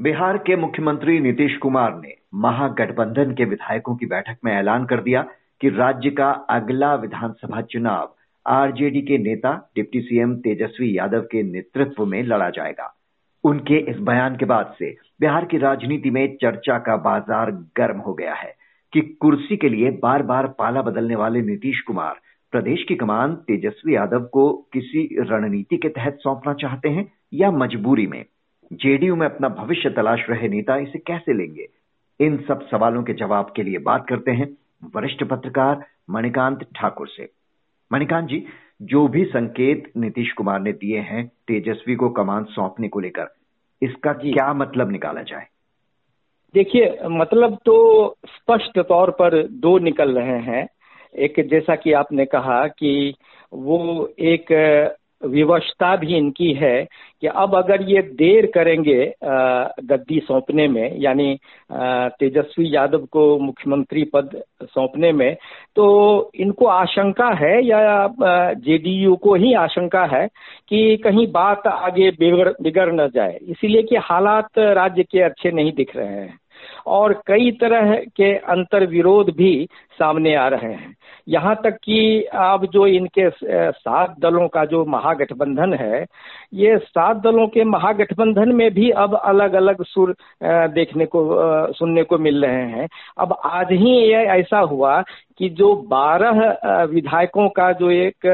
बिहार के मुख्यमंत्री नीतीश कुमार ने महागठबंधन के विधायकों की बैठक में ऐलान कर दिया कि राज्य का अगला विधानसभा चुनाव आरजेडी के नेता, डिप्टी सीएम तेजस्वी यादव के नेतृत्व में लड़ा जाएगा। उनके इस बयान के बाद से बिहार की राजनीति में चर्चा का बाज़ार गर्म हो गया है कि कुर्सी के लिए बार बार पाला बदलने वाले नीतीश कुमार प्रदेश की कमान तेजस्वी यादव को किसी रणनीति के तहत सौंपना चाहते हैं या मजबूरी में? जेडीयू में अपना भविष्य तलाश रहे नेता इसे कैसे लेंगे? इन सब सवालों के जवाब के लिए बात करते हैं वरिष्ठ पत्रकार मणिकांत ठाकुर से। मणिकांत जी जो भी संकेत नीतीश कुमार ने दिए हैं तेजस्वी को कमान सौंपने को लेकर इसका क्या मतलब निकाला जाए? देखिए मतलब तो स्पष्ट तौर पर दो निकल रहे हैं। एक जैसा कि आपने कहा कि वो एक विवशता भी इनकी है कि अब अगर ये देर करेंगे गद्दी सौंपने में, यानी तेजस्वी यादव को मुख्यमंत्री पद सौंपने में तो इनको आशंका है या जेडीयू को ही आशंका है कि कहीं बात आगे बिगड़ बिगड़ न जाए। इसीलिए कि हालात राज्य के अच्छे नहीं दिख रहे हैं। और कई तरह के अंतर विरोध भी सामने आ रहे हैं। यहाँ तक कि अब जो इनके सात दलों का जो महागठबंधन है ये सात दलों के महागठबंधन में भी अब अलग अलग सुर देखने को सुनने को मिल रहे हैं। अब आज ही ये ऐसा हुआ कि जो बारह विधायकों का जो एक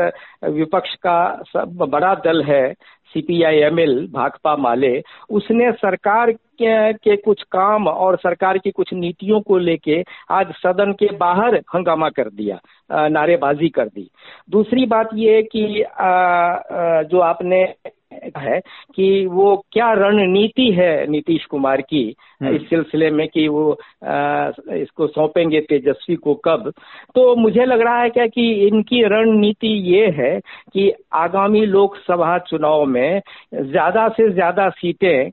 विपक्ष का सब बड़ा दल है सीपीआईएमएल भाकपा माले उसने सरकार के, के कुछ काम और सरकार की कुछ नीतियों को लेके आज सदन के बाहर हंगामा कर दिया नारेबाजी कर दी दूसरी बात ये कि आ, जो आपने है कि वो क्या रणनीति है नीतीश कुमार की हम्म। इस सिलसिले में कि वो आ, इसको सौंपेंगे तेजस्वी को कब तो मुझे लग रहा है क्या कि इनकी रणनीति ये है कि आगामी लोकसभा चुनाव में ज़्यादा से ज़्यादा सीटें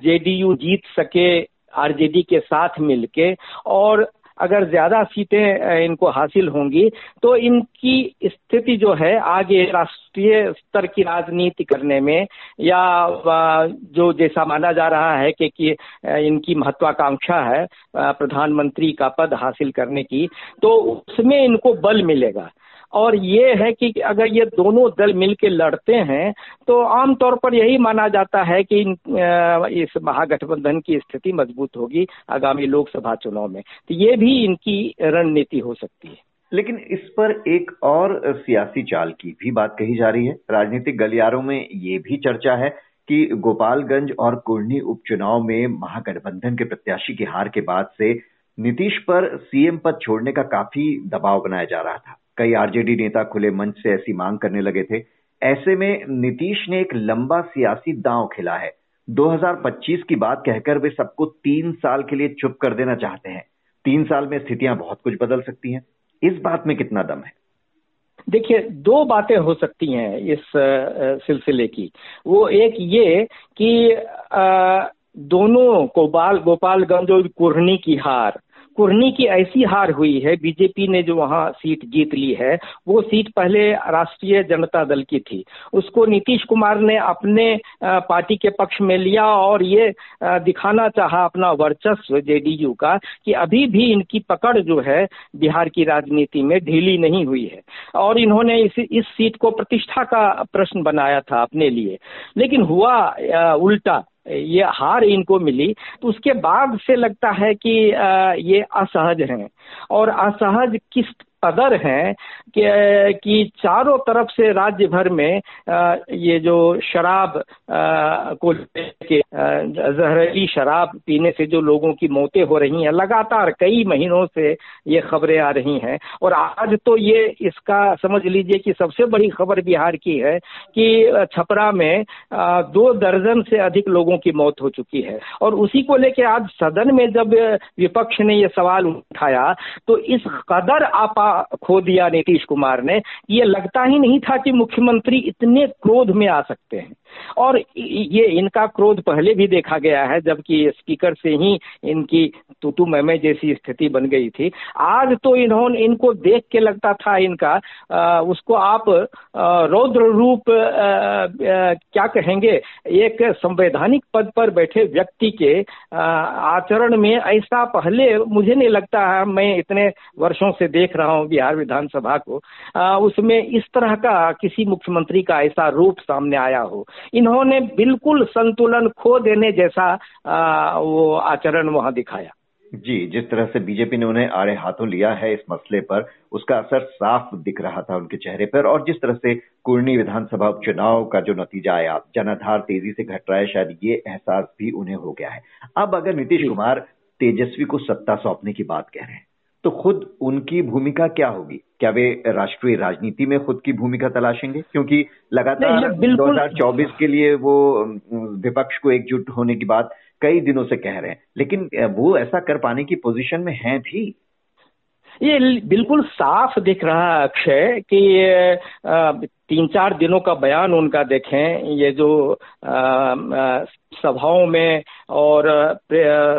जेडीयू जीत सके आरजेडी के साथ मिलके और अगर ज़्यादा सीटें इनको हासिल होंगी तो इनकी स्थिति जो है आगे राष्ट्रीय स्तर की राजनीति करने में या जो जैसा माना जा रहा है कि, कि इनकी महत्वाकांक्षा है प्रधानमंत्री का पद हासिल करने की तो उसमें इनको बल मिलेगा। और ये है कि अगर ये दोनों दल मिलकर लड़ते हैं तो आमतौर पर यही माना जाता है कि इस महागठबंधन की स्थिति मज़बूत होगी आगामी लोकसभा चुनाव में। तो ये भी इनकी रणनीति हो सकती है। लेकिन इस पर एक और सियासी चाल की भी बात कही जा रही है। राजनीतिक गलियारों में ये भी चर्चा है कि गोपालगंज और कुर्नी उपचुनाव में महागठबंधन के प्रत्याशी की हार के बाद से नीतीश पर सीएम पद छोड़ने का काफ़ी दबाव बनाया जा रहा था। कई आरजेडी नेता खुले मंच से ऐसी मांग करने लगे थे। ऐसे में नीतीश ने एक लंबा सियासी दांव खेला है। 2025 की बात कहकर वे सबको तीन साल के लिए चुप कर देना चाहते हैं। तीन साल में स्थितियाँ बहुत कुछ बदल सकती हैं। इस बात में कितना दम है? देखिए दो बातें हो सकती हैं इस सिलसिले की। वो एक ये कि आ, दोनों गोपाल गोपालगंज और कुरनी की हार कुर्नी की ऐसी हार हुई है, बीजेपी ने जो वहाँ सीट जीत ली है, वो सीट पहले राष्ट्रीय जनता दल की थी। उसको नीतीश कुमार ने अपने पार्टी के पक्ष में लिया और ये दिखाना चाहा अपना वर्चस्व जेडीयू का कि अभी भी इनकी पकड़ जो है, बिहार की राजनीति में ढीली नहीं हुई है। और इन्होंने इस इस सीट को प्रतिष्ठा का प्रश्न बनाया था अपने लिए। लेकिन हुआ उल्टा। ये हार इनको मिली तो उसके बाद से लगता है कि ये असहज हैं। और असहज किस कदर हैं कि, कि चारों तरफ़ से राज्य भर में ये जो शराब को लेके जहरीली शराब पीने से जो लोगों की मौतें हो रही हैं लगातार कई महीनों से ये खबरें आ रही हैं। और आज तो ये इसका समझ लीजिए कि सबसे बड़ी खबर बिहार की है कि छपरा में दो दर्जन से अधिक लोगों की मौत हो चुकी है। और उसी को लेके आज सदन में जब विपक्ष ने ये सवाल उठाया तो इस कदर आपा खो दिया नीतीश कुमार ने, ये लगता ही नहीं था कि मुख्यमंत्री इतने क्रोध में आ सकते हैं। और ये इनका क्रोध पहले भी देखा गया है जबकि स्पीकर से ही इनकी तुतु मैमे जैसी स्थिति बन गई थी। आज तो इन्होंने इनको देख के लगता था इनका आ, उसको आप रौद्र रूप आ, क्या कहेंगे एक संवैधानिक पद पर बैठे व्यक्ति के आचरण में ऐसा पहले मुझे नहीं लगता है मैं इतने वर्षों से देख रहा हूँ बिहार विधानसभा को आ, उसमें इस तरह का किसी मुख्यमंत्री का ऐसा रूप सामने आया हो। इन्होंने बिल्कुल संतुलन खो देने जैसा आ, वो आचरण वहाँ दिखाया। जी जिस तरह से बीजेपी ने उन्हें आड़े हाथों लिया है इस मसले पर उसका असर साफ़ दिख रहा था उनके चेहरे पर और जिस तरह से कुर्नी विधानसभा उपचुनाव का जो नतीजा आया जनाधार तेज़ी से घट रहा है शायद ये एहसास भी उन्हें हो गया है। अब अगर नीतीश कुमार तेजस्वी को सत्ता सौंपने की बात कह रहे हैं तो खुद उनकी भूमिका क्या होगी? क्या वे राष्ट्रीय राजनीति में खुद की भूमिका तलाशेंगे? क्योंकि लगातार 2024 के लिए वो विपक्ष को एकजुट होने की बात कई दिनों से कह रहे हैं। लेकिन वो ऐसा कर पाने की पोजीशन में हैं भी। ये बिल्कुल साफ़ दिख रहा अक्षय कि तीन चार दिनों का बयान उनका देखें, ये जो सभाओं में और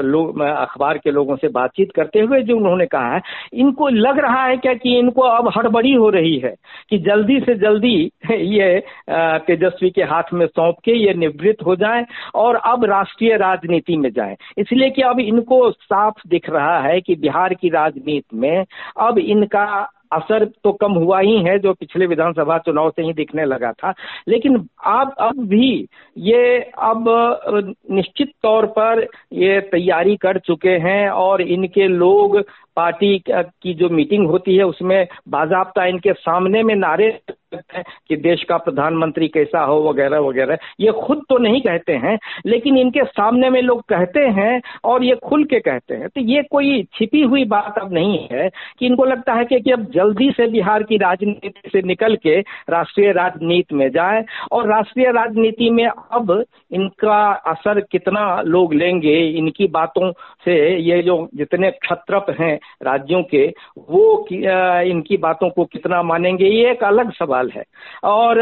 लोग अखबार के लोगों से बातचीत करते हुए जो उन्होंने कहा है, इनको लग रहा है क्या कि इनको अब हड़बड़ी हो रही है कि जल्दी से जल्दी ये तेजस्वी के हाथ में सौंप के ये निवृत्त हो जाए और अब राष्ट्रीय राजनीति में जाए। इसलिए कि अब इनको साफ़ दिख रहा है कि बिहार की राजनीति में अब इनका असर तो कम हुआ ही है जो पिछले विधानसभा चुनाव से ही दिखने लगा था। लेकिन आप, अब भी ये, अब, निश्चित तौर पर ये तैयारी कर चुके हैं और इनके लोग पार्टी की जो मीटिंग होती है उसमें बाजाबता इनके सामने में नारे हैं कि देश का प्रधानमंत्री कैसा हो वगैरह वगैरह। ये खुद तो नहीं कहते हैं लेकिन इनके सामने में लोग कहते हैं और ये खुल के कहते हैं। तो ये कोई छिपी हुई बात अब नहीं है कि इनको लगता है कि, कि अब जल्दी से बिहार की राजनीति से निकल के राष्ट्रीय राजनीति में जाए और राष्ट्रीय राजनीति में अब इनका असर कितना लोग लेंगे इनकी बातों से ये जो जितने क्षत्रप हैं राज्यों के वो इनकी बातों को कितना मानेंगे ये एक अलग सवाल है। और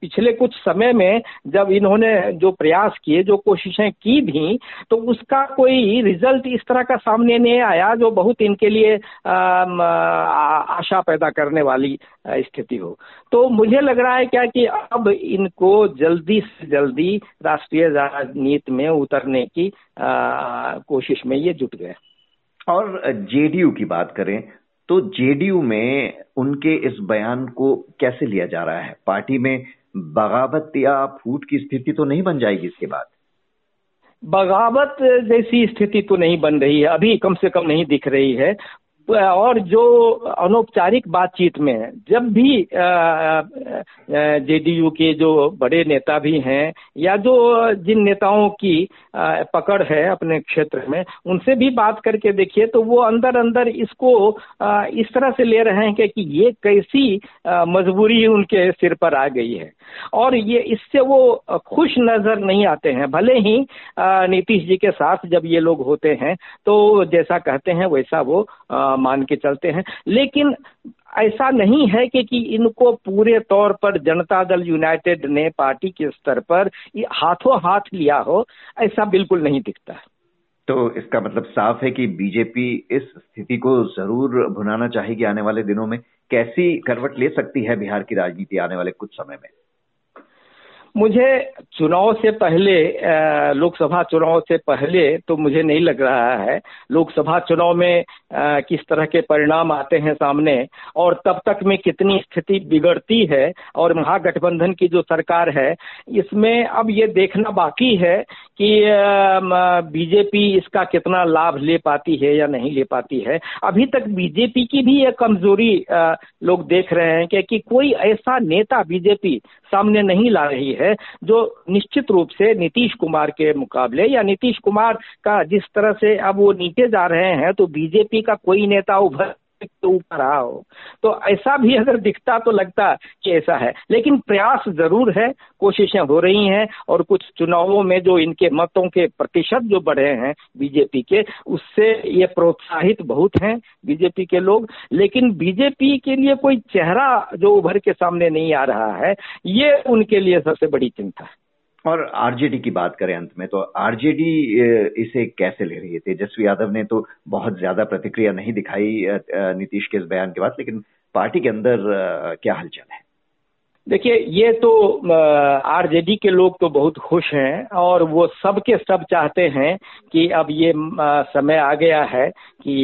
पिछले कुछ समय में जब इन्होंने जो प्रयास किए, जो कोशिशें की भी तो उसका कोई रिज़ल्ट इस तरह का सामने नहीं आया, जो बहुत इनके लिए आशा पैदा करने वाली स्थिति हो। तो मुझे लग रहा है क्या कि अब इनको जल्दी से जल्दी राष्ट्रीय राजनीति में उतरने की कोशिश में ये जुट गए। और जेडीयू की बात करें तो जेडीयू में उनके इस बयान को कैसे लिया जा रहा है? पार्टी में बगावत या फूट की स्थिति तो नहीं बन जाएगी इसके बाद? बगावत जैसी स्थिति तो नहीं बन रही है। अभी कम से कम नहीं दिख रही है। और जो अनौपचारिक बातचीत में जब भी जेडीयू के जो बड़े नेता भी हैं या जो जिन नेताओं की पकड़ है अपने क्षेत्र में, उनसे भी बात करके देखिए तो वो अंदर अंदर इसको इस तरह से ले रहे हैं कि ये कैसी मजबूरी उनके सिर पर आ गई है। और ये, इससे वो खुश नज़र नहीं आते हैं। भले ही नीतीश जी के साथ जब ये लोग होते हैं तो जैसा कहते हैं वैसा वो मान के चलते हैं। लेकिन ऐसा नहीं है कि, कि इनको पूरे तौर पर जनता दल यूनाइटेड ने पार्टी के स्तर पर हाथों हाथ लिया हो ऐसा बिल्कुल नहीं दिखता। तो इसका मतलब साफ़ है कि बीजेपी इस स्थिति को ज़रूर भुनाना चाहेगी आने वाले दिनों में? कैसी करवट ले सकती है बिहार की राजनीति आने वाले कुछ समय में? मुझे चुनाव से पहले लोकसभा चुनाव से पहले तो मुझे नहीं लग रहा है। लोकसभा चुनाव में किस तरह के परिणाम आते हैं सामने और तब तक में कितनी स्थिति बिगड़ती है और महागठबंधन की जो सरकार है इसमें अब ये देखना बाकी है कि बीजेपी इसका कितना लाभ ले पाती है या नहीं ले पाती है। अभी तक बीजेपी की भी एक कमज़ोरी लोग देख रहे हैं कि, कि कोई ऐसा नेता बीजेपी सामने नहीं ला रही है, जो निश्चित रूप से नीतीश कुमार के मुकाबले या नीतीश कुमार का जिस तरह से अब वो नीचे जा रहे हैं तो बीजेपी का कोई नेता उभर के ऊपर आओ। तो ऐसा भी अगर दिखता तो लगता कि ऐसा है। लेकिन प्रयास ज़रूर है, कोशिशें हो रही हैं और कुछ चुनावों में जो इनके मतों के प्रतिशत जो बढ़े हैं बीजेपी के, उससे ये प्रोत्साहित बहुत हैं बीजेपी के लोग। लेकिन बीजेपी के लिए कोई चेहरा जो उभर के सामने नहीं आ रहा है, ये उनके लिए सबसे बड़ी चिंता है। और आरजेडी की बात करें अंत में तो आरजेडी इसे कैसे ले रही है? तेजस्वी यादव ने तो बहुत ज़्यादा प्रतिक्रिया नहीं दिखाई नीतीश के इस बयान के बाद, लेकिन पार्टी के अंदर क्या हलचल है? देखिए, ये तो आरजेडी के लोग तो बहुत खुश हैं और वो सब के सब चाहते हैं कि अब ये समय आ गया है कि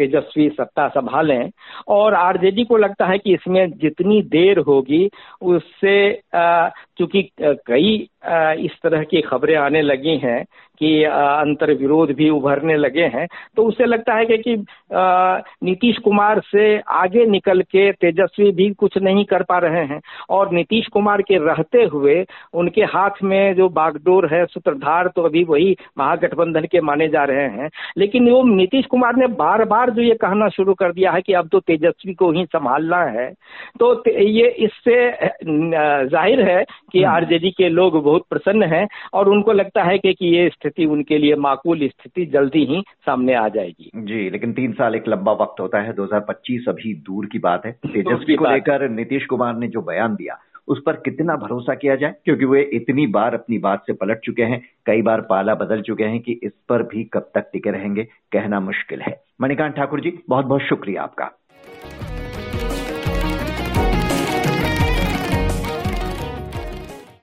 तेजस्वी सत्ता संभालें। और आरजेडी को लगता है कि इसमें जितनी देर होगी, उससे चूँकि कई इस तरह की खबरें आने लगी हैं कि अंतर विरोध भी उभरने लगे हैं। तो उसे लगता है कि, कि नीतीश कुमार से आगे निकल के तेजस्वी भी कुछ नहीं कर पा रहे हैं। और नीतीश कुमार के रहते हुए उनके हाथ में जो बागडोर है सूत्रधार तो अभी वही महागठबंधन के माने जा रहे हैं। लेकिन वो नीतीश कुमार ने बार बार जो ये कहना शुरू कर दिया है कि अब तो तेजस्वी को ही संभालना है तो ये इससे ज़ाहिर है कि हम्म। आरजेडी के लोग बहुत प्रसन्न हैं और उनको लगता है कि, कि ये स्थिति उनके लिए माकूल स्थिति जल्दी ही सामने आ जाएगी। जी लेकिन तीन साल एक लंबा वक्त होता है। 2025 अभी दूर की बात है। तेजस्वी को लेकर नीतीश कुमार ने जो बयान दिया उस पर कितना भरोसा किया जाए? क्योंकि वे इतनी बार अपनी बात से पलट चुके हैं कई बार पाला बदल चुके हैं कि इस पर भी कब तक टिके रहेंगे कहना मुश्किल है। मणिकांत ठाकुर जी बहुत बहुत शुक्रिया आपका।